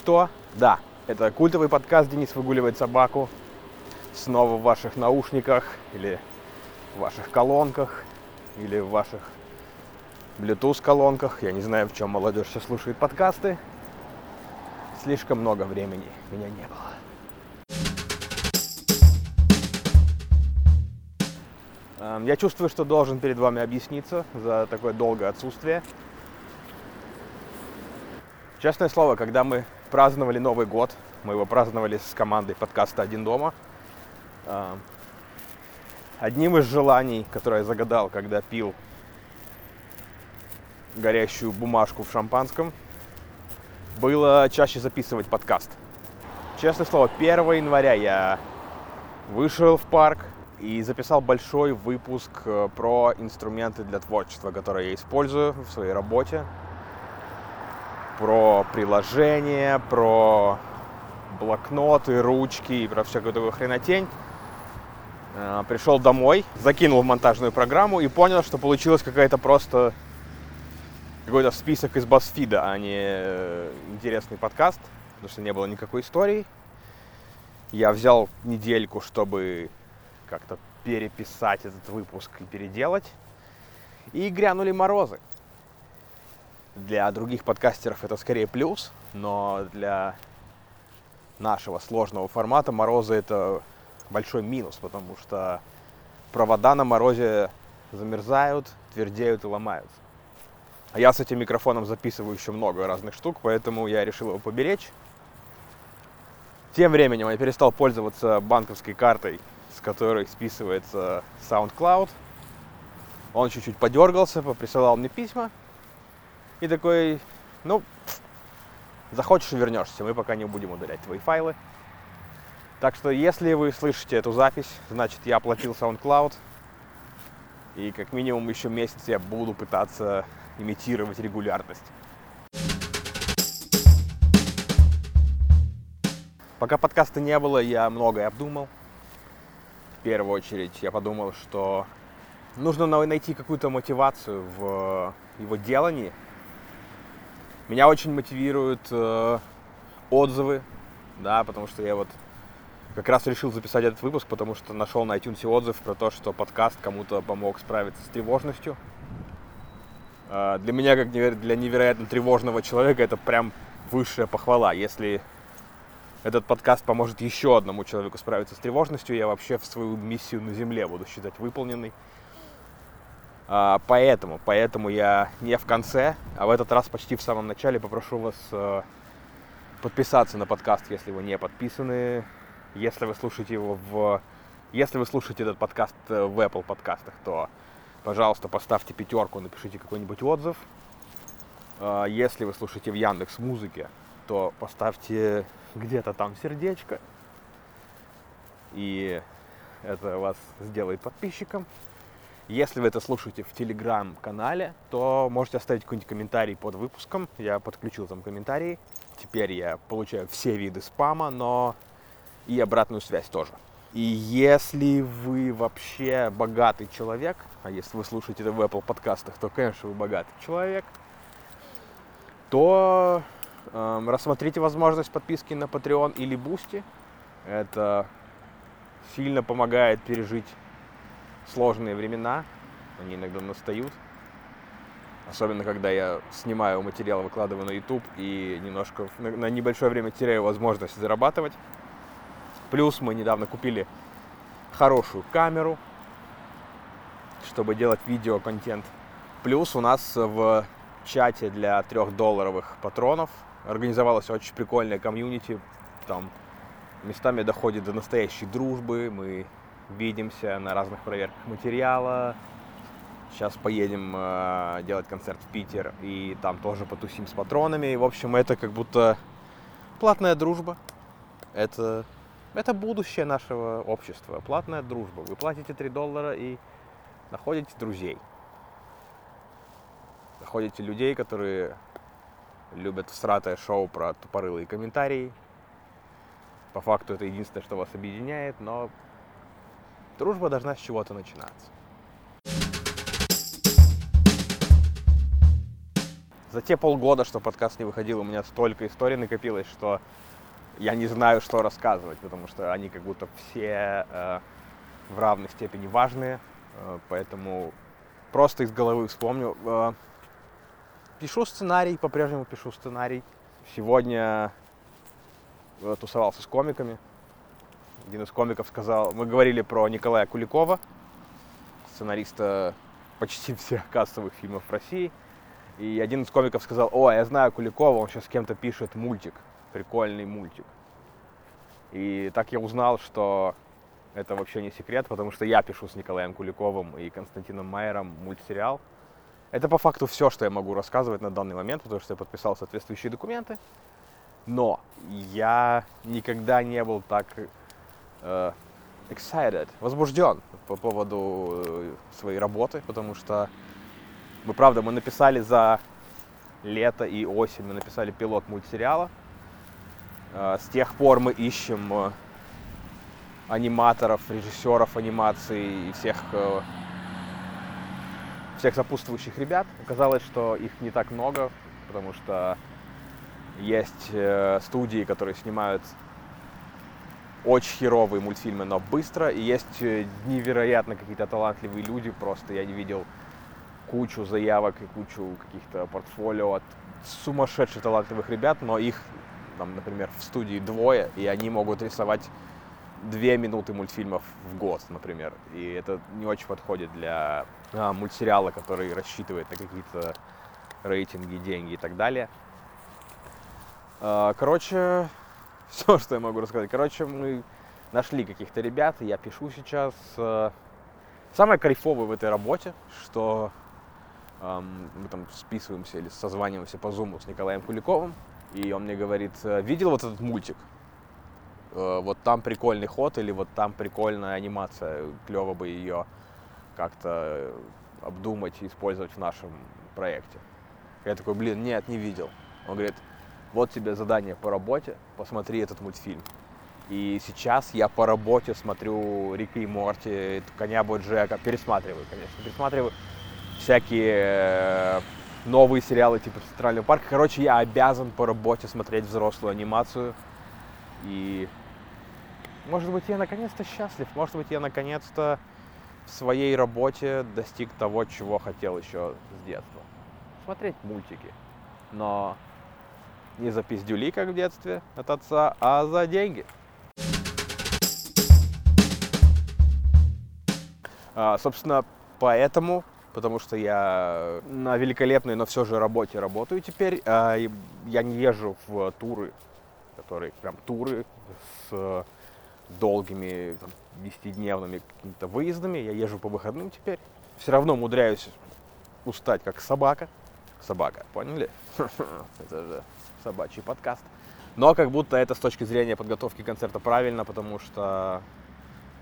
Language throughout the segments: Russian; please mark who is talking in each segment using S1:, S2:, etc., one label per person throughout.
S1: что? Да, это культовый подкаст «Денис выгуливает собаку». Снова в ваших наушниках или в ваших колонках или в ваших Bluetooth колонках. Я не знаю, в чем молодежь сейчас слушает подкасты. Слишком много времени меня не было. Эм, я чувствую, что должен перед вами объясниться за такое долгое отсутствие. Честное слово, когда мы праздновали Новый год, мы его праздновали с командой подкаста «Один дома», эм, одним из желаний, которое я загадал, когда пил горящую бумажку в шампанском, было чаще записывать подкаст. Честное слово, 1 января я вышел в парк, и записал большой выпуск э, про инструменты для творчества, которые я использую в своей работе, про приложения, про блокноты, ручки и про всякую такую хренотень. Э, пришел домой, закинул в монтажную программу и понял, что получилось какая-то просто какой-то список из Басфида, а не э, интересный подкаст, потому что не было никакой истории. Я взял недельку, чтобы как-то переписать этот выпуск и переделать. И грянули морозы. Для других подкастеров это скорее плюс, но для нашего сложного формата морозы это большой минус, потому что провода на морозе замерзают, твердеют и ломаются. А я с этим микрофоном записываю еще много разных штук, поэтому я решил его поберечь. Тем временем я перестал пользоваться банковской картой с которой списывается SoundCloud. Он чуть-чуть подергался, присылал мне письма. И такой, ну, захочешь вернешься, мы пока не будем удалять твои файлы. Так что, если вы слышите эту запись, значит, я оплатил SoundCloud. И как минимум еще месяц я буду пытаться имитировать регулярность. Пока подкаста не было, я многое обдумал в первую очередь я подумал, что нужно найти какую-то мотивацию в его делании. Меня очень мотивируют э, отзывы, да, потому что я вот как раз решил записать этот выпуск, потому что нашел на iTunes отзыв про то, что подкаст кому-то помог справиться с тревожностью. Э, для меня, как для невероятно тревожного человека, это прям высшая похвала. Если этот подкаст поможет еще одному человеку справиться с тревожностью, я вообще в свою миссию на Земле буду считать выполненной. А, поэтому, поэтому я не в конце, а в этот раз почти в самом начале попрошу вас э, подписаться на подкаст, если вы не подписаны. Если вы слушаете его в... Если вы слушаете этот подкаст э, в Apple подкастах, то, пожалуйста, поставьте пятерку, напишите какой-нибудь отзыв. Э, если вы слушаете в Яндекс Музыке, то поставьте где-то там сердечко. И это вас сделает подписчиком. Если вы это слушаете в телеграм-канале, то можете оставить какой-нибудь комментарий под выпуском. Я подключил там комментарии. Теперь я получаю все виды спама, но и обратную связь тоже. И если вы вообще богатый человек, а если вы слушаете это в Apple подкастах, то, конечно, вы богатый человек, то Эм, рассмотрите возможность подписки на Patreon или Boosty. Это сильно помогает пережить сложные времена. Они иногда настают. Особенно, когда я снимаю материал, выкладываю на YouTube и немножко на небольшое время теряю возможность зарабатывать. Плюс мы недавно купили хорошую камеру, чтобы делать видеоконтент. Плюс у нас в чате для трехдолларовых патронов организовалась очень прикольная комьюнити, там местами доходит до настоящей дружбы, мы видимся на разных проверках материала. Сейчас поедем э, делать концерт в Питер и там тоже потусим с патронами. И, в общем, это как будто платная дружба. Это, это будущее нашего общества. Платная дружба. Вы платите 3 доллара и находите друзей. Находите людей, которые любят всратое шоу про тупорылые комментарии. По факту это единственное, что вас объединяет, но дружба должна с чего-то начинаться. За те полгода, что подкаст не выходил, у меня столько историй накопилось, что я не знаю, что рассказывать, потому что они как будто все э, в равной степени важные, э, поэтому просто из головы вспомню. Э, пишу сценарий, по-прежнему пишу сценарий. Сегодня э, тусовался с комиками. Один из комиков сказал, мы говорили про Николая Куликова, сценариста почти всех кассовых фильмов России. И один из комиков сказал, о, я знаю Куликова, он сейчас с кем-то пишет мультик, прикольный мультик. И так я узнал, что это вообще не секрет, потому что я пишу с Николаем Куликовым и Константином Майером мультсериал. Это по факту все, что я могу рассказывать на данный момент, потому что я подписал соответствующие документы. Но я никогда не был так excited, возбужден по поводу э, своей работы, потому что мы, правда, мы написали за лето и осень, мы написали пилот мультсериала. Э, с тех пор мы ищем э, аниматоров, режиссеров анимации и всех, всех сопутствующих ребят. Оказалось, что их не так много, потому что есть студии, которые снимают очень херовые мультфильмы, но быстро. И есть э, невероятно какие-то талантливые люди. Просто я не видел кучу заявок и кучу каких-то портфолио от сумасшедших талантливых ребят, но их, там, например, в студии двое, и они могут рисовать две минуты мультфильмов в год, например. И это не очень подходит для а, мультсериала, который рассчитывает на какие-то рейтинги, деньги и так далее. А, короче, все, что я могу рассказать. Короче, мы нашли каких-то ребят, я пишу сейчас. Э, самое кайфовое в этой работе, что эм, мы там списываемся или созваниваемся по зуму с Николаем Куликовым, и он мне говорит, «Э, видел вот этот мультик? Э, вот там прикольный ход или вот там прикольная анимация, клево бы ее как-то обдумать и использовать в нашем проекте. Я такой, блин, нет, не видел. Он говорит, вот тебе задание по работе, посмотри этот мультфильм. И сейчас я по работе смотрю Рика и Морти, Коня Боджека, пересматриваю, конечно, пересматриваю всякие э, новые сериалы типа Центрального парка. Короче, я обязан по работе смотреть взрослую анимацию. И, может быть, я наконец-то счастлив, может быть, я наконец-то в своей работе достиг того, чего хотел еще с детства. Смотреть мультики. Но не за пиздюли, как в детстве от отца, а за деньги. А, собственно, поэтому, потому что я на великолепной, но все же работе работаю теперь, а, я не езжу в туры, которые прям туры с долгими, там, 10-дневными какими-то выездами. Я езжу по выходным теперь. Все равно умудряюсь устать как собака. Собака, поняли? Это же собачий подкаст. Но как будто это с точки зрения подготовки концерта правильно, потому что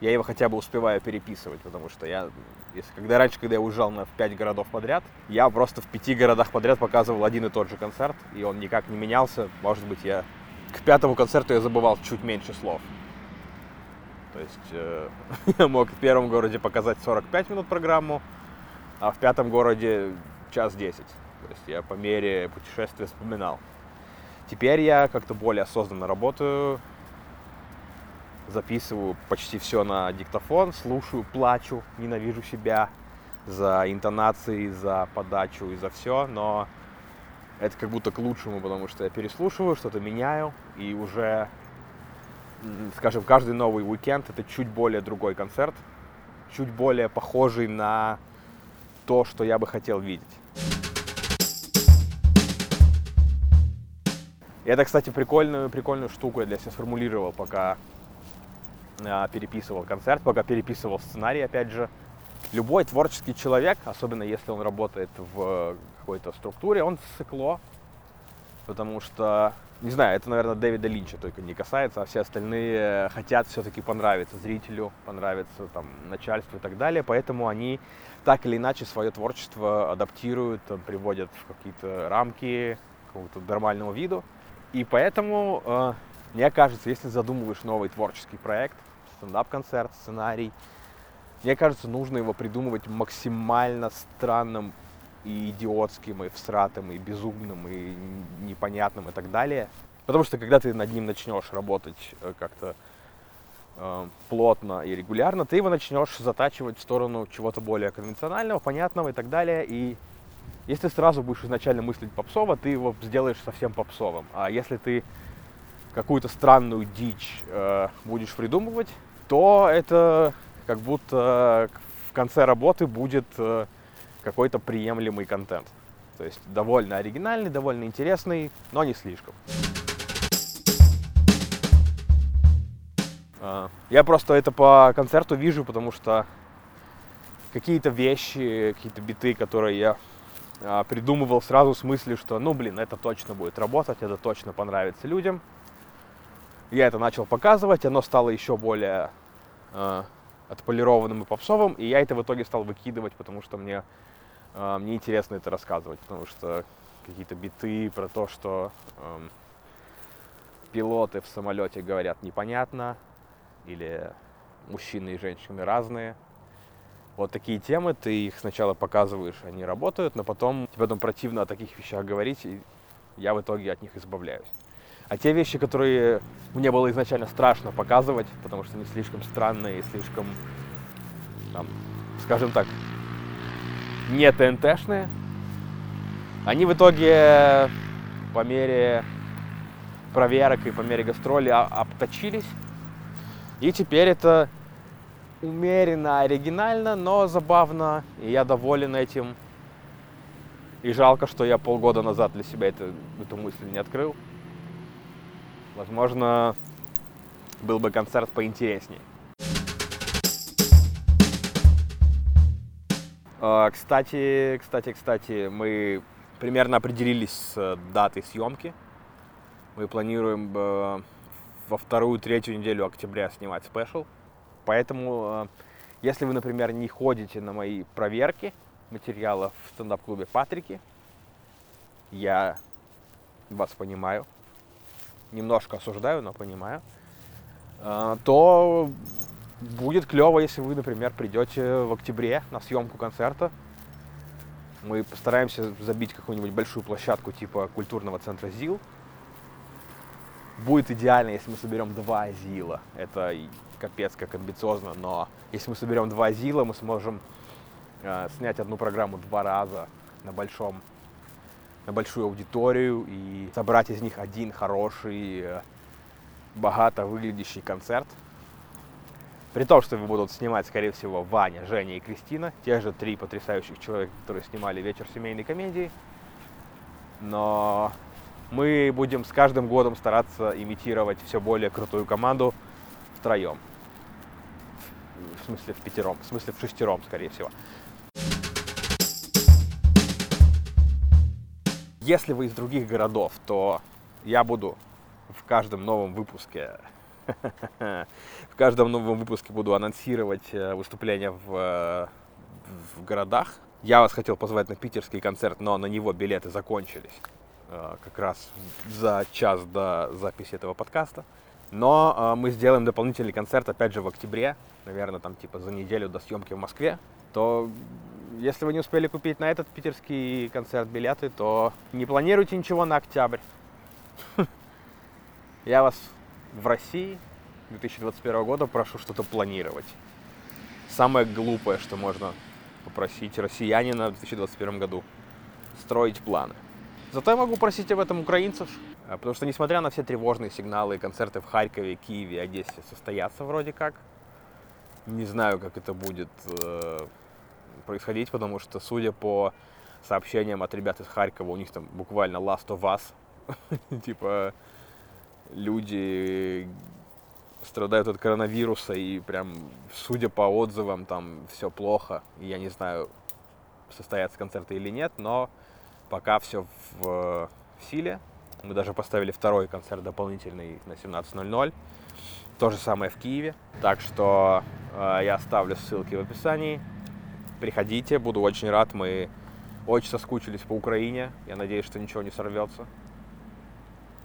S1: я его хотя бы успеваю переписывать, потому что я, если, когда раньше, когда я уезжал на, в пять городов подряд, я просто в пяти городах подряд показывал один и тот же концерт, и он никак не менялся. Может быть, я к пятому концерту я забывал чуть меньше слов. То есть э, я мог в первом городе показать 45 минут программу, а в пятом городе час 10. То есть я по мере путешествия вспоминал. Теперь я как-то более осознанно работаю, записываю почти все на диктофон, слушаю, плачу, ненавижу себя за интонации, за подачу и за все, но это как будто к лучшему, потому что я переслушиваю, что-то меняю, и уже, скажем, каждый новый уикенд это чуть более другой концерт, чуть более похожий на то, что я бы хотел видеть. Это, кстати, прикольную, прикольную штуку я для себя сформулировал, пока э, переписывал концерт, пока переписывал сценарий, опять же. Любой творческий человек, особенно если он работает в какой-то структуре, он цикло, потому что, не знаю, это, наверное, Дэвида Линча только не касается, а все остальные хотят все-таки понравиться зрителю, понравиться там, начальству и так далее, поэтому они так или иначе свое творчество адаптируют, приводят в какие-то рамки какого-то нормального виду. И поэтому, э, мне кажется, если задумываешь новый творческий проект, стендап-концерт, сценарий, мне кажется, нужно его придумывать максимально странным и идиотским, и всратым, и безумным, и непонятным, и так далее. Потому что когда ты над ним начнешь работать э, как-то э, плотно и регулярно, ты его начнешь затачивать в сторону чего-то более конвенционального, понятного и так далее. И если сразу будешь изначально мыслить попсово, ты его сделаешь совсем попсовым. А если ты какую-то странную дичь э, будешь придумывать, то это как будто в конце работы будет э, какой-то приемлемый контент. То есть довольно оригинальный, довольно интересный, но не слишком. А, я просто это по концерту вижу, потому что какие-то вещи, какие-то биты, которые я придумывал сразу с мыслью, что, ну, блин, это точно будет работать, это точно понравится людям. Я это начал показывать, оно стало еще более э, отполированным и попсовым, и я это в итоге стал выкидывать, потому что мне, э, мне интересно это рассказывать, потому что какие-то биты про то, что э, пилоты в самолете говорят непонятно, или мужчины и женщины разные. Вот такие темы, ты их сначала показываешь, они работают, но потом тебе потом противно о таких вещах говорить, и я в итоге от них избавляюсь. А те вещи, которые мне было изначально страшно показывать, потому что они слишком странные слишком, там, скажем так, не ТНТшные, они в итоге по мере проверок и по мере гастроли обточились. И теперь это умеренно оригинально, но забавно, и я доволен этим. И жалко, что я полгода назад для себя это, эту мысль не открыл. Возможно, был бы концерт поинтереснее. А, кстати, кстати, кстати, мы примерно определились с датой съемки. Мы планируем э, во вторую-третью неделю октября снимать спешл. Поэтому, э, если вы, например, не ходите на мои проверки материалов в стендап-клубе Патрики, я вас понимаю немножко осуждаю, но понимаю, а, то будет клево, если вы, например, придете в октябре на съемку концерта. Мы постараемся забить какую-нибудь большую площадку типа культурного центра ЗИЛ. Будет идеально, если мы соберем два ЗИЛа. Это капец как амбициозно, но если мы соберем два ЗИЛа, мы сможем э, снять одну программу два раза на большом на большую аудиторию и собрать из них один хороший, э, богато выглядящий концерт. При том, что его будут снимать, скорее всего, Ваня, Женя и Кристина, те же три потрясающих человека, которые снимали «Вечер семейной комедии». Но мы будем с каждым годом стараться имитировать все более крутую команду втроем. Смысле в пятером, в смысле в шестером, скорее всего. Если вы из других городов, то я буду в каждом новом выпуске в каждом новом выпуске буду анонсировать э, выступления в, э, в городах. Я вас хотел позвать на питерский концерт, но на него билеты закончились э, как раз за час до записи этого подкаста. Но мы сделаем дополнительный концерт, опять же, в октябре, наверное, там типа за неделю до съемки в Москве. То если вы не успели купить на этот питерский концерт билеты, то не планируйте ничего на октябрь. Я вас в России 2021 года прошу что-то планировать. Самое глупое, что можно попросить россиянина в 2021 году. Строить планы. Зато я могу просить об этом украинцев, а, потому что, несмотря на все тревожные сигналы концерты в Харькове, Киеве, Одессе состоятся вроде как, не знаю, как это будет э, происходить, потому что, судя по сообщениям от ребят из Харькова, у них там буквально last of us. типа люди страдают от коронавируса и прям, судя по отзывам, там все плохо. Я не знаю, состоятся концерты или нет, но пока все в, в силе. Мы даже поставили второй концерт дополнительный на 17.00. То же самое в Киеве. Так что э, я оставлю ссылки в описании. Приходите, буду очень рад. Мы очень соскучились по Украине. Я надеюсь, что ничего не сорвется.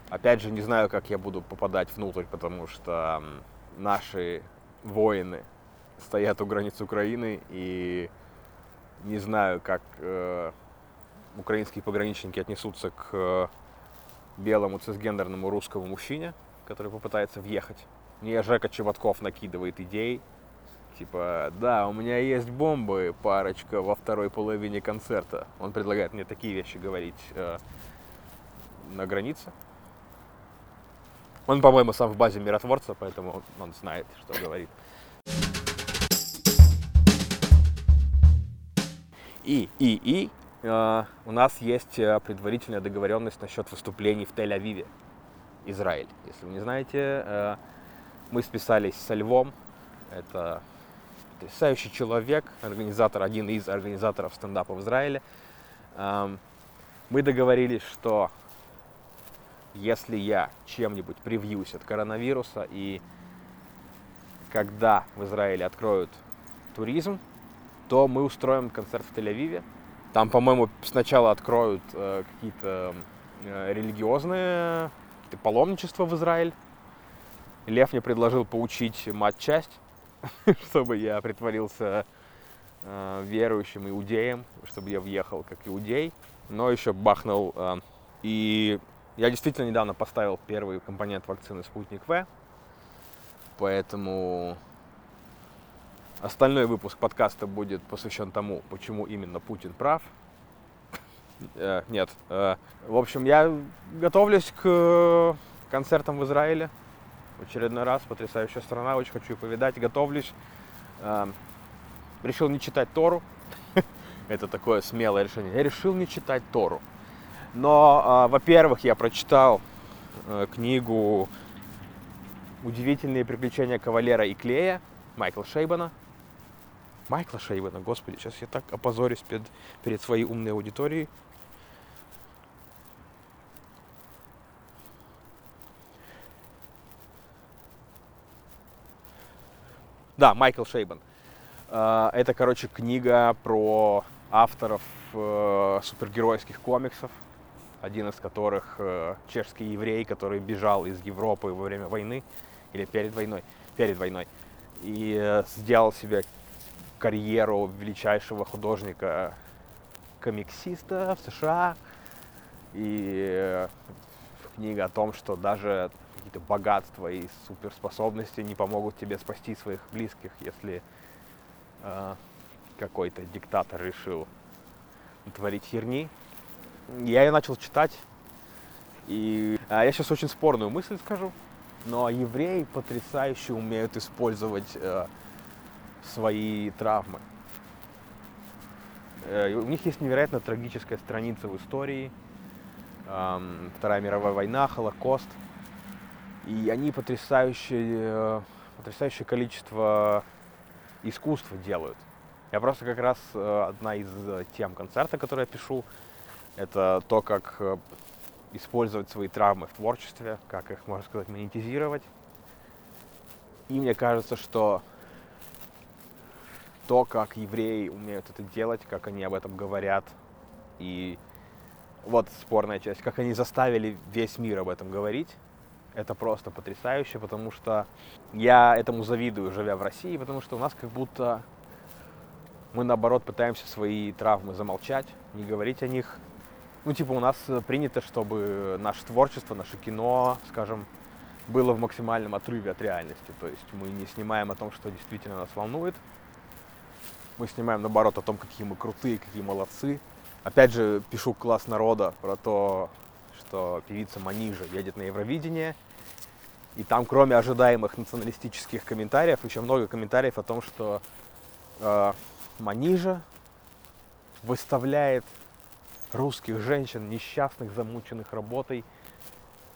S1: Опять же, не знаю, как я буду попадать внутрь, потому что наши воины стоят у границ Украины, и не знаю, как, э, украинские пограничники отнесутся к э, белому цисгендерному русскому мужчине, который попытается въехать. Мне Жека Чеботков накидывает идей, типа, да, у меня есть бомбы, парочка во второй половине концерта. Он предлагает мне такие вещи говорить э, на границе. Он, по-моему, сам в базе миротворца, поэтому он, знает, что говорит. И, и, и у нас есть э, предварительная договоренность насчет выступлений в Тель-Авиве, Израиль. Если вы не знаете, э, мы списались со Львом. Это потрясающий человек, организатор, один из организаторов стендапа в Израиле. Мы договорились, что если я чем-нибудь привьюсь от коронавируса и когда в Израиле откроют туризм, то мы устроим концерт в Тель-Авиве. Там, по-моему, сначала откроют э, какие-то э, религиозные какие паломничества в Израиль. Лев мне предложил поучить мать-часть, чтобы я притворился э, верующим иудеем, чтобы я въехал как иудей. Но еще бахнул. Э, и я действительно недавно поставил первый компонент вакцины «Спутник В», поэтому остальной выпуск подкаста будет посвящен тому, почему именно Путин прав. Э, нет. Э, в общем, я готовлюсь к концертам в Израиле. В очередной раз. Потрясающая страна. Очень хочу ее повидать. Готовлюсь. Э, решил не читать Тору. Это такое смелое решение. Я решил не читать Тору. Но, во-первых, я прочитал книгу «Удивительные приключения кавалера и клея» Майкла Шейбана – Майкла Шейбана, господи, сейчас я так опозорюсь перед, перед своей умной аудиторией. Да, Майкл Шейбан. А, это, короче, книга про авторов э, супергеройских комиксов, один из которых э, чешский еврей, который бежал из Европы во время войны или перед войной, перед войной, и э, сделал себе карьеру величайшего художника комиксиста в США. И э, книга о том, что даже какие-то богатства и суперспособности не помогут тебе спасти своих близких, если э, какой-то диктатор решил творить херни. Я ее начал читать, и а, я сейчас очень спорную мысль скажу, но евреи потрясающе умеют использовать э, свои травмы. Э, у них есть невероятно трагическая страница в истории. Вторая мировая война, Холокост. И они потрясающее, э, потрясающее количество искусства делают. Я просто как раз э, одна из тем концерта, которые я пишу, это то, как использовать свои травмы в творчестве, как их, можно сказать, монетизировать. И мне кажется, что то, как евреи умеют это делать, как они об этом говорят. И вот спорная часть, как они заставили весь мир об этом говорить. Это просто потрясающе, потому что я этому завидую, живя в России, потому что у нас как будто мы, наоборот, пытаемся свои травмы замолчать, не говорить о них. Ну, типа, у нас принято, чтобы наше творчество, наше кино, скажем, было в максимальном отрыве от реальности. То есть мы не снимаем о том, что действительно нас волнует, мы снимаем, наоборот, о том, какие мы крутые, какие молодцы. Опять же, пишу класс народа про то, что певица Манижа едет на Евровидение. И там, кроме ожидаемых националистических комментариев, еще много комментариев о том, что э, Манижа выставляет русских женщин, несчастных, замученных работой,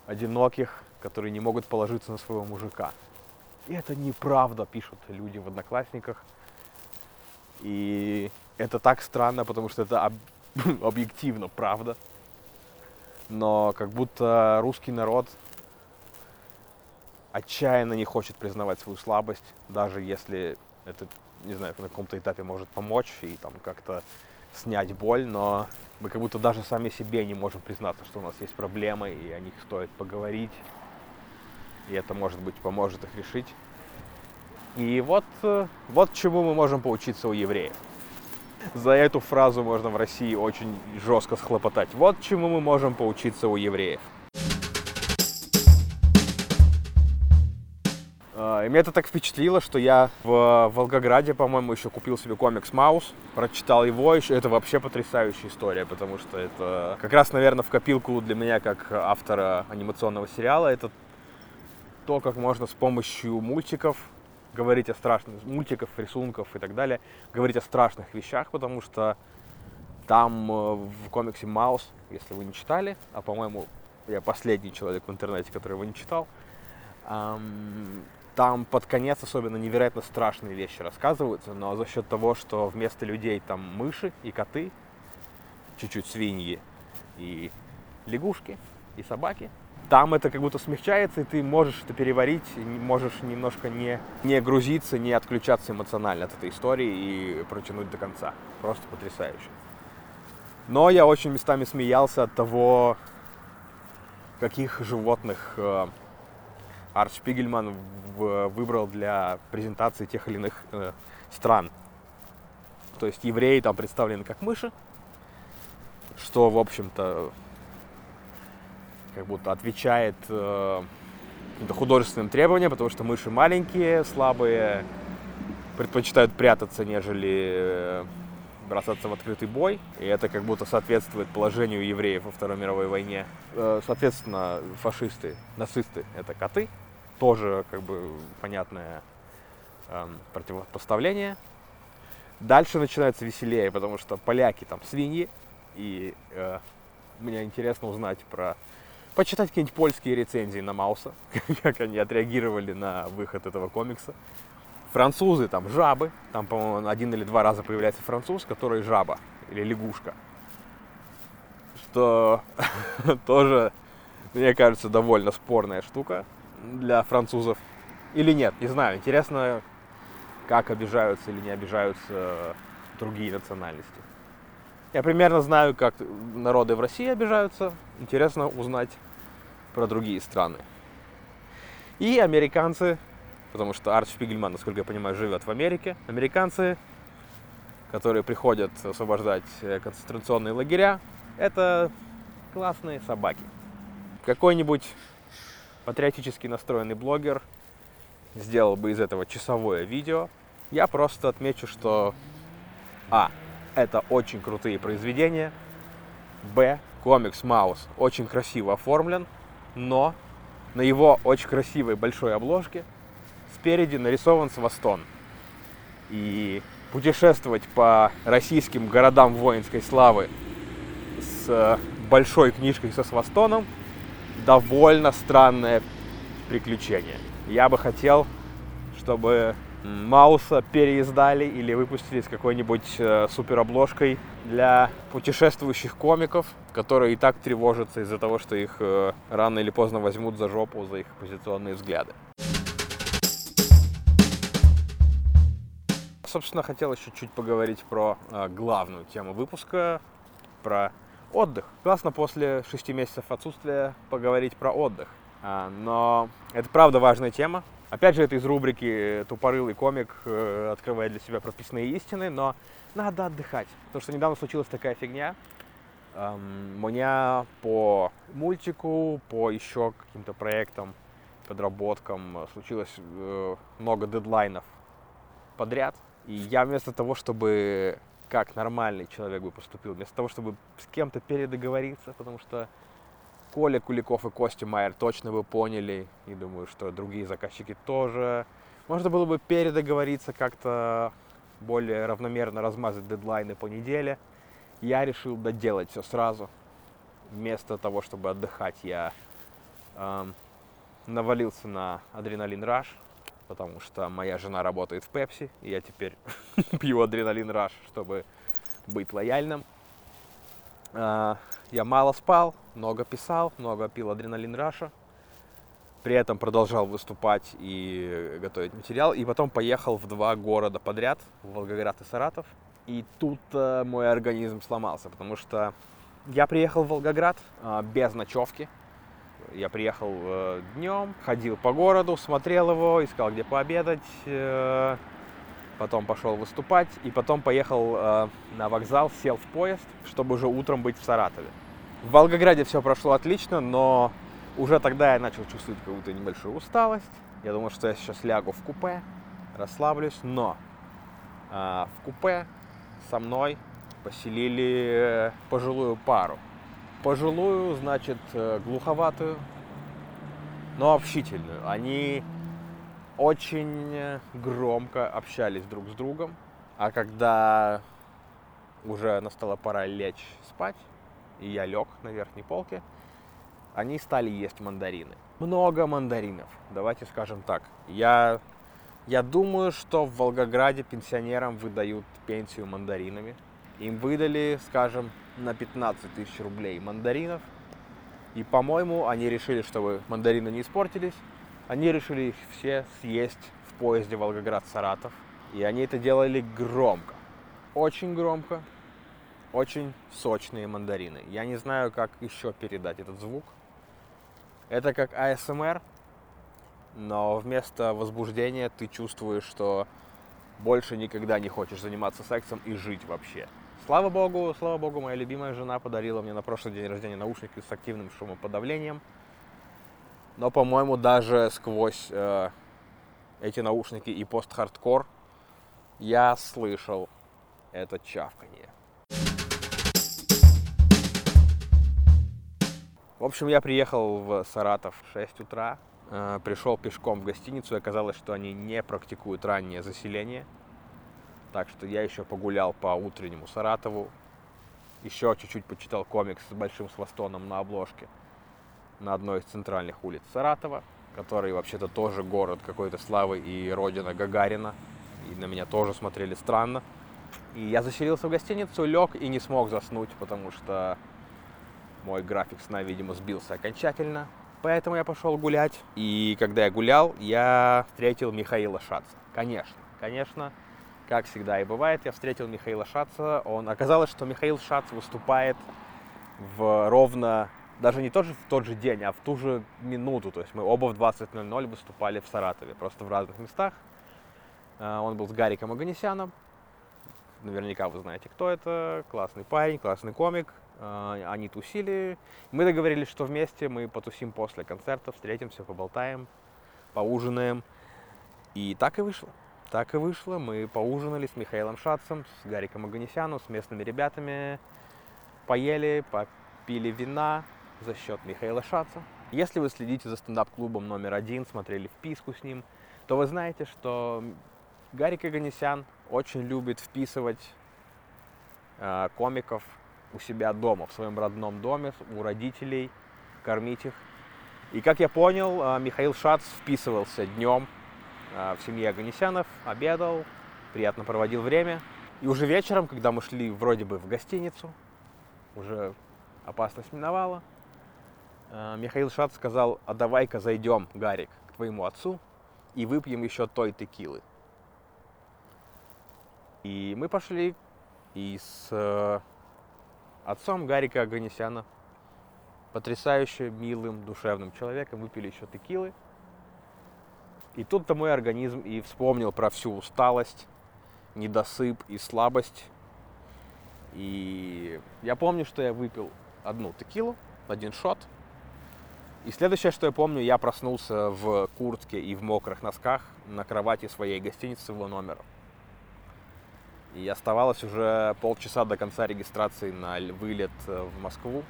S1: одиноких, которые не могут положиться на своего мужика. И это неправда, пишут люди в Одноклассниках. И это так странно, потому что это об, объективно правда. Но как будто русский народ отчаянно не хочет признавать свою слабость, даже если это, не знаю, на каком-то этапе может помочь и там как-то снять боль, но мы как будто даже сами себе не можем признаться, что у нас есть проблемы, и о них стоит поговорить, и это, может быть, поможет их решить. И вот, э, вот чему мы можем поучиться у евреев. За эту фразу можно в России очень жестко схлопотать. Вот чему мы можем поучиться у евреев. А, и меня это так впечатлило, что я в Волгограде, по-моему, еще купил себе комикс Маус, прочитал его еще. Это вообще потрясающая история, потому что это как раз, наверное, в копилку для меня, как автора анимационного сериала, это то, как можно с помощью мультиков говорить о страшных, мультиков, рисунков и так далее, говорить о страшных вещах, потому что там э, в комиксе Маус, если вы не читали, а по-моему, я последний человек в интернете, который его не читал, там под конец особенно невероятно страшные вещи рассказываются, но за счет того, что вместо людей там мыши и коты, чуть-чуть свиньи и лягушки и собаки, там это как будто смягчается, и ты можешь это переварить, можешь немножко не, не грузиться, не отключаться эмоционально от этой истории и протянуть до конца. Просто потрясающе. Но я очень местами смеялся от того, каких животных э, Арт Шпигельман выбрал для презентации тех или иных э, стран. То есть евреи там представлены как мыши, что, в общем-то, как будто отвечает э, художественным требованиям, потому что мыши маленькие, слабые, предпочитают прятаться, нежели э, бросаться в открытый бой. И это как будто соответствует положению евреев во Второй мировой войне. Э, соответственно, фашисты, нацисты — это коты. Тоже как бы понятное э, противопоставление. Дальше начинается веселее, потому что поляки там свиньи. И э, мне интересно узнать про почитать какие-нибудь польские рецензии на Мауса, как они отреагировали на выход этого комикса. Французы, там жабы, там, по-моему, один или два раза появляется француз, который жаба или лягушка. Что тоже, мне кажется, довольно спорная штука для французов. Или нет, не знаю. Интересно, как обижаются или не обижаются другие национальности. Я примерно знаю, как народы в России обижаются. Интересно узнать про другие страны. И американцы, потому что Арт Шпигельман, насколько я понимаю, живет в Америке. Американцы, которые приходят освобождать э, концентрационные лагеря, это классные собаки. Какой-нибудь патриотически настроенный блогер сделал бы из этого часовое видео. Я просто отмечу, что А. Это очень крутые произведения. Б. Комикс Маус очень красиво оформлен но на его очень красивой большой обложке спереди нарисован свастон. И путешествовать по российским городам воинской славы с большой книжкой со свастоном довольно странное приключение. Я бы хотел, чтобы Мауса переиздали или выпустили с какой-нибудь э, суперобложкой для путешествующих комиков, которые и так тревожатся из-за того, что их э, рано или поздно возьмут за жопу за их позиционные взгляды. Собственно, хотел еще чуть поговорить про э, главную тему выпуска, про отдых. Классно после шести месяцев отсутствия поговорить про отдых. А, но это правда важная тема, Опять же, это из рубрики «Тупорылый комик» э, открывает для себя прописные истины, но надо отдыхать. Потому что недавно случилась такая фигня. Эм, у меня по мультику, по еще каким-то проектам, подработкам случилось э, много дедлайнов подряд. И я вместо того, чтобы как нормальный человек бы поступил, вместо того, чтобы с кем-то передоговориться, потому что Коля Куликов и Костя Майер точно бы поняли, и думаю, что другие заказчики тоже. Можно было бы передоговориться как-то более равномерно размазать дедлайны по неделе. Я решил доделать все сразу. Вместо того, чтобы отдыхать, я эм, навалился на адреналин раш, потому что моя жена работает в Пепси, и я теперь пью адреналин раш, чтобы быть лояльным. Э, я мало спал, много писал, много пил адреналин Раша. При этом продолжал выступать и готовить материал. И потом поехал в два города подряд, в Волгоград и Саратов. И тут э, мой организм сломался, потому что я приехал в Волгоград э, без ночевки. Я приехал э, днем, ходил по городу, смотрел его, искал где пообедать. Э, потом пошел выступать, и потом поехал э, на вокзал, сел в поезд, чтобы уже утром быть в Саратове. В Волгограде все прошло отлично, но уже тогда я начал чувствовать какую-то небольшую усталость. Я думал, что я сейчас лягу в купе, расслаблюсь, но э, в купе со мной поселили пожилую пару. Пожилую, значит, э, глуховатую, но общительную. Они очень громко общались друг с другом, а когда уже настала пора лечь спать, и я лег на верхней полке, они стали есть мандарины. Много мандаринов, давайте скажем так. Я, я думаю, что в Волгограде пенсионерам выдают пенсию мандаринами. Им выдали, скажем, на 15 тысяч рублей мандаринов. И, по-моему, они решили, чтобы мандарины не испортились. Они решили их все съесть в поезде Волгоград-Саратов. И они это делали громко. Очень громко. Очень сочные мандарины. Я не знаю, как еще передать этот звук. Это как АСМР, но вместо возбуждения ты чувствуешь, что больше никогда не хочешь заниматься сексом и жить вообще. Слава богу, слава богу, моя любимая жена подарила мне на прошлый день рождения наушники с активным шумоподавлением. Но, по-моему, даже сквозь э, эти наушники и пост-хардкор я слышал это чавканье. В общем, я приехал в Саратов в 6 утра, э, пришел пешком в гостиницу, и оказалось, что они не практикуют раннее заселение – так что я еще погулял по утреннему Саратову, еще чуть-чуть почитал комикс с большим свастоном на обложке на одной из центральных улиц Саратова, который вообще-то тоже город какой-то славы и родина Гагарина. И на меня тоже смотрели странно. И я заселился в гостиницу, лег и не смог заснуть, потому что мой график сна, видимо, сбился окончательно. Поэтому я пошел гулять. И когда я гулял, я встретил Михаила Шаца. Конечно, конечно, как всегда и бывает, я встретил Михаила Шаца. Он оказалось, что Михаил Шац выступает в ровно даже не тот же, в тот же день, а в ту же минуту. То есть мы оба в 20.00 выступали в Саратове, просто в разных местах. А, он был с Гариком Аганесяном. Наверняка вы знаете, кто это. Классный парень, классный комик. А, они тусили. Мы договорились, что вместе мы потусим после концерта, встретимся, поболтаем, поужинаем. И так и вышло. Так и вышло. Мы поужинали с Михаилом Шацем, с Гариком Аганесяном, с местными ребятами. Поели, попили вина за счет Михаила Шаца. Если вы следите за стендап-клубом номер один, смотрели вписку с ним, то вы знаете, что Гарик Аганесян очень любит вписывать э, комиков у себя дома, в своем родном доме, у родителей, кормить их. И как я понял, э, Михаил Шац вписывался днем а, в семье Аганесянов, обедал, приятно проводил время. И уже вечером, когда мы шли вроде бы в гостиницу, уже опасность миновала, Михаил Шат сказал, а давай-ка зайдем, Гарик, к твоему отцу и выпьем еще той текилы. И мы пошли и с э, отцом Гарика Аганесяна, потрясающе милым, душевным человеком, выпили еще текилы – и тут-то мой организм и вспомнил про всю усталость, недосып и слабость. И я помню, что я выпил одну текилу, один шот. И следующее, что я помню, я проснулся в куртке и в мокрых носках на кровати своей гостиницы своего номера. И оставалось уже полчаса до конца регистрации на вылет э, в Москву.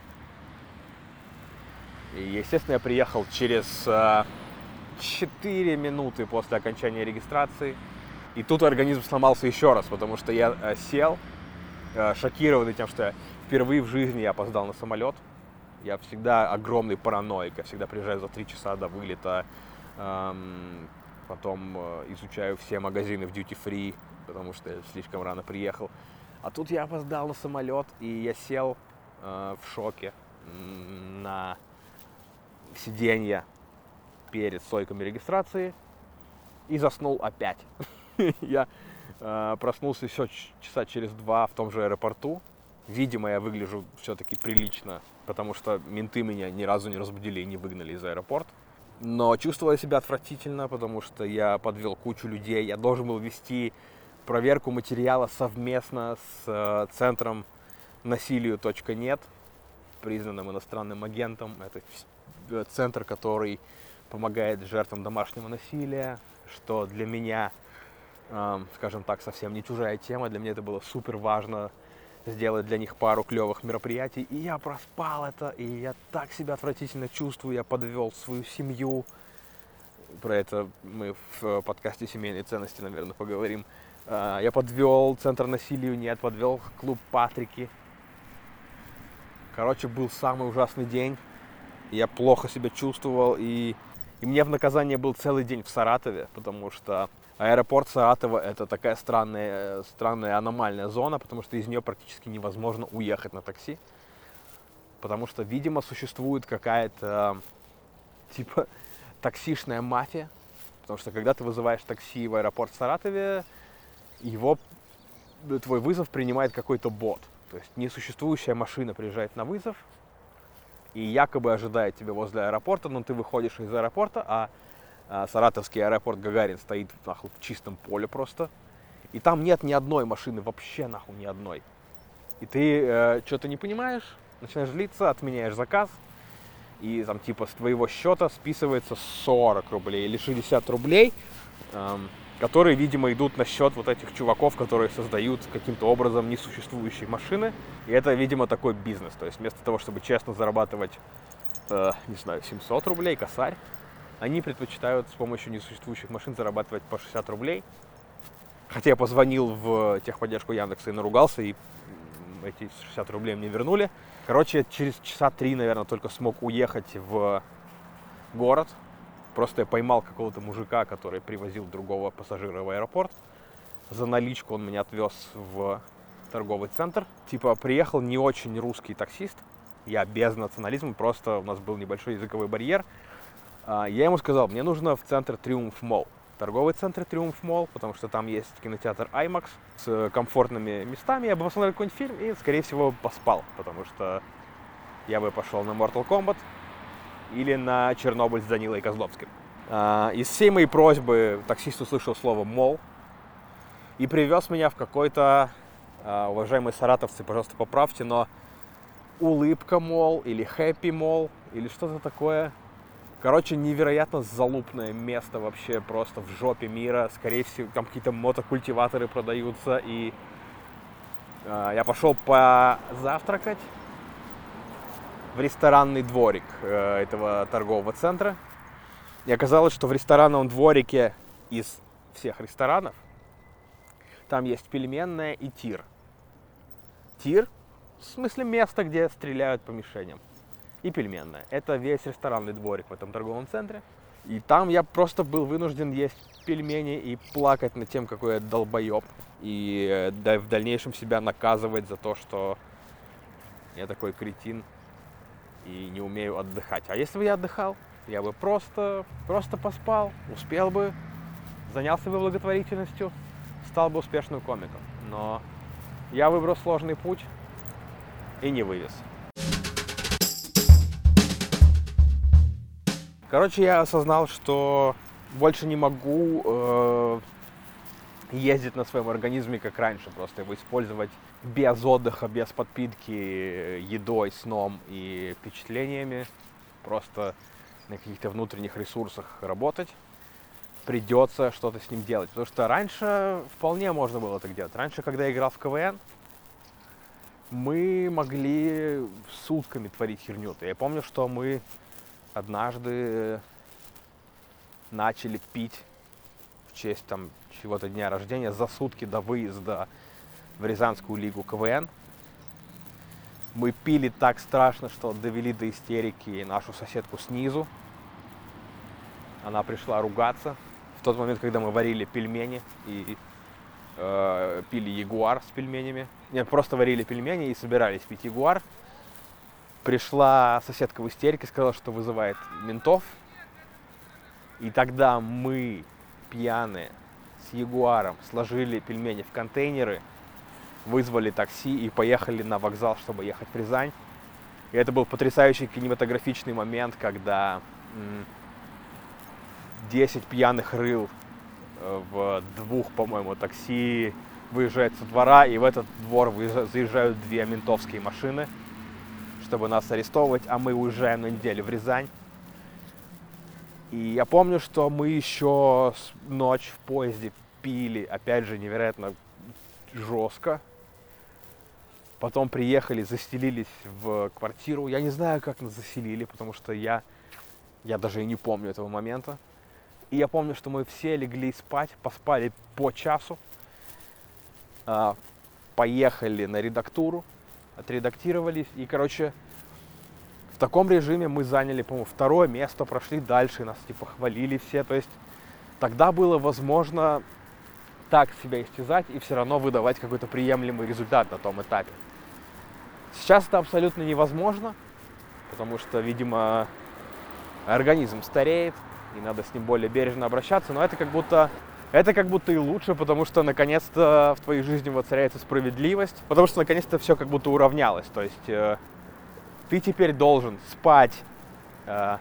S1: И, естественно, я приехал через э, 4 минуты после окончания регистрации. И тут организм сломался еще раз, потому что я э, сел, э, шокированный тем, что я впервые в жизни я опоздал на самолет. Я всегда огромный параноик, я всегда приезжаю за 3 часа до вылета, эм, потом э, изучаю все магазины в duty free, потому что я слишком рано приехал. А тут я опоздал на самолет, и я сел э, в шоке на сиденье перед стойками регистрации и заснул опять. Я э, проснулся еще часа через два в том же аэропорту. Видимо, я выгляжу все-таки прилично, потому что менты меня ни разу не разбудили и не выгнали из аэропорта. Но чувствовал себя отвратительно, потому что я подвел кучу людей. Я должен был вести проверку материала совместно с э, центром насилию.нет, признанным иностранным агентом. Это э, центр, который помогает жертвам домашнего насилия, что для меня, э, скажем так, совсем не чужая тема. Для меня это было супер важно сделать для них пару клевых мероприятий. И я проспал это, и я так себя отвратительно чувствую. Я подвел свою семью. Про это мы в подкасте «Семейные ценности», наверное, поговорим. А, я подвел Центр насилию, нет, подвел клуб Патрики. Короче, был самый ужасный день. Я плохо себя чувствовал, и, и мне в наказание был целый день в Саратове, потому что аэропорт Саратова это такая странная, странная аномальная зона, потому что из нее практически невозможно уехать на такси. Потому что, видимо, существует какая-то типа таксишная мафия. Потому что когда ты вызываешь такси в аэропорт в Саратове, его твой вызов принимает какой-то бот. То есть несуществующая машина приезжает на вызов и якобы ожидает тебя возле аэропорта, но ты выходишь из аэропорта, а, Саратовский аэропорт Гагарин стоит нахуй в чистом поле просто. И там нет ни одной машины, вообще нахуй ни одной. И ты э, что-то не понимаешь, начинаешь злиться, отменяешь заказ, и там типа с твоего счета списывается 40 рублей или 60 рублей. Эм, которые, видимо, идут на счет вот этих чуваков, которые создают каким-то образом несуществующие машины. И это, видимо, такой бизнес. То есть вместо того, чтобы честно зарабатывать, э, не знаю, 700 рублей, косарь, они предпочитают с помощью несуществующих машин зарабатывать по 60 рублей. Хотя я позвонил в техподдержку Яндекса и наругался, и эти 60 рублей мне вернули. Короче, через часа три, наверное, только смог уехать в город, Просто я поймал какого-то мужика, который привозил другого пассажира в аэропорт. За наличку он меня отвез в торговый центр. Типа приехал не очень русский таксист. Я без национализма, просто у нас был небольшой языковой барьер. А, я ему сказал, мне нужно в центр Триумф Молл. Торговый центр Триумф Молл, потому что там есть кинотеатр IMAX с комфортными местами. Я бы посмотрел какой-нибудь фильм и, скорее всего, поспал, потому что я бы пошел на Mortal Kombat, или на Чернобыль с Данилой Козловским. А, из всей моей просьбы таксист услышал слово «мол» и привез меня в какой-то, а, уважаемые саратовцы, пожалуйста, поправьте, но улыбка мол или хэппи мол или что-то такое. Короче, невероятно залупное место вообще просто в жопе мира. Скорее всего, там какие-то мотокультиваторы продаются. И э, я пошел позавтракать в ресторанный дворик э, этого торгового центра. И оказалось, что в ресторанном дворике из всех ресторанов там есть пельменная и тир. Тир, в смысле место, где стреляют по мишеням. И пельменная. Это весь ресторанный дворик в этом торговом центре. И там я просто был вынужден есть пельмени и плакать над тем, какой я долбоеб. И э, в дальнейшем себя наказывать за то, что я такой кретин и не умею отдыхать. А если бы я отдыхал, я бы просто, просто поспал, успел бы, занялся бы благотворительностью, стал бы успешным комиком. Но я выбрал сложный путь и не вывез. Короче, я осознал, что больше не могу э, ездить на своем организме как раньше, просто его использовать без отдыха, без подпитки едой, сном и впечатлениями, просто на каких-то внутренних ресурсах работать, придется что-то с ним делать. Потому что раньше вполне можно было так делать. Раньше, когда я играл в КВН, мы могли сутками творить херню. Я помню, что мы однажды начали пить в честь там чего-то дня рождения за сутки до выезда в Рязанскую лигу КВН. Мы пили так страшно, что довели до истерики нашу соседку снизу. Она пришла ругаться. В тот момент, когда мы варили пельмени и э, пили ягуар с пельменями. Нет, просто варили пельмени и собирались пить ягуар. Пришла соседка в истерике, сказала, что вызывает ментов. И тогда мы, пьяные, с ягуаром, сложили пельмени в контейнеры – вызвали такси и поехали на вокзал, чтобы ехать в Рязань. И это был потрясающий кинематографичный момент, когда 10 пьяных рыл э, в двух, по-моему, такси выезжает со двора, и в этот двор заезжают две ментовские машины, чтобы нас арестовывать, а мы уезжаем на неделю в Рязань. И я помню, что мы еще ночь в поезде пили, опять же, невероятно жестко. Потом приехали, застелились в квартиру. Я не знаю, как нас заселили, потому что я, я даже и не помню этого момента. И я помню, что мы все легли спать, поспали по часу, а, поехали на редактуру, отредактировались. И, короче, в таком режиме мы заняли, по-моему, второе место, прошли дальше, нас типа хвалили все. То есть тогда было возможно так себя истязать и все равно выдавать какой-то приемлемый результат на том этапе. Сейчас это абсолютно невозможно, потому что, видимо, организм стареет, и надо с ним более бережно обращаться, но это как будто это как будто и лучше, потому что наконец-то в твоей жизни воцаряется справедливость, потому что наконец-то все как будто уравнялось. То есть э, ты теперь должен спать, э,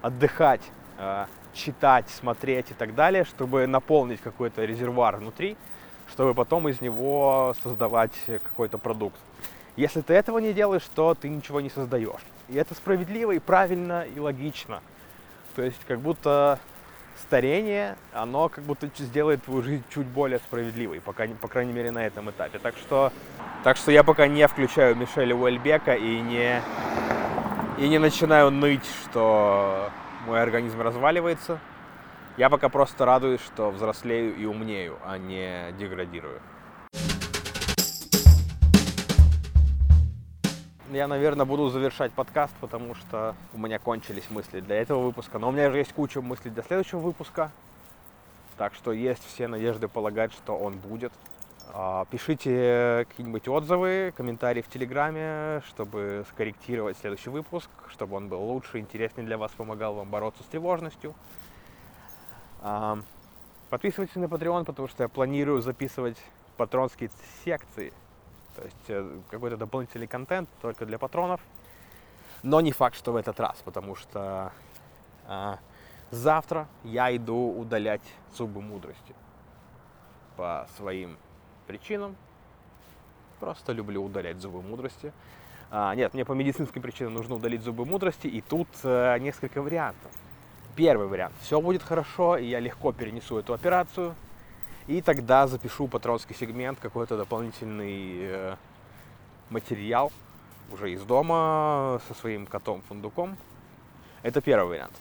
S1: отдыхать, э, читать, смотреть и так далее, чтобы наполнить какой-то резервуар внутри, чтобы потом из него создавать какой-то продукт. Если ты этого не делаешь, то ты ничего не создаешь. И это справедливо, и правильно, и логично. То есть как будто старение, оно как будто сделает твою жизнь чуть более справедливой, пока, по крайней мере, на этом этапе. Так что, так что я пока не включаю Мишеля Уэльбека и не, и не начинаю ныть, что мой организм разваливается. Я пока просто радуюсь, что взрослею и умнею, а не деградирую. Я, наверное, буду завершать подкаст, потому что у меня кончились мысли для этого выпуска. Но у меня же есть куча мыслей для следующего выпуска. Так что есть все надежды полагать, что он будет. А, пишите какие-нибудь отзывы, комментарии в Телеграме, чтобы скорректировать следующий выпуск, чтобы он был лучше, интереснее для вас, помогал вам бороться с тревожностью. А, подписывайтесь на Patreon, потому что я планирую записывать патронские секции то есть э, какой-то дополнительный контент только для патронов. Но не факт, что в этот раз, потому что а, завтра я иду удалять зубы мудрости по своим причинам. Просто люблю удалять зубы мудрости. А, нет, мне по медицинским причинам нужно удалить зубы мудрости, и тут а, несколько вариантов. Первый вариант. Все будет хорошо, и я легко перенесу эту операцию. И тогда запишу патронский сегмент, какой-то дополнительный э, материал уже из дома со своим котом-фундуком. Это первый вариант.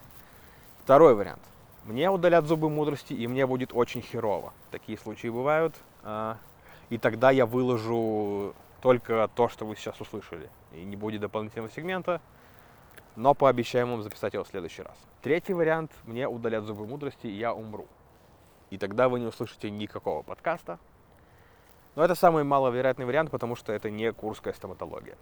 S1: Второй вариант. Мне удалят зубы мудрости, и мне будет очень херово. Такие случаи бывают. Э, и тогда я выложу только то, что вы сейчас услышали. И не будет дополнительного сегмента, но пообещаем вам записать его в следующий раз. Третий вариант. Мне удалят зубы мудрости, и я умру и тогда вы не услышите никакого подкаста. Но это самый маловероятный вариант, потому что это не курская стоматология.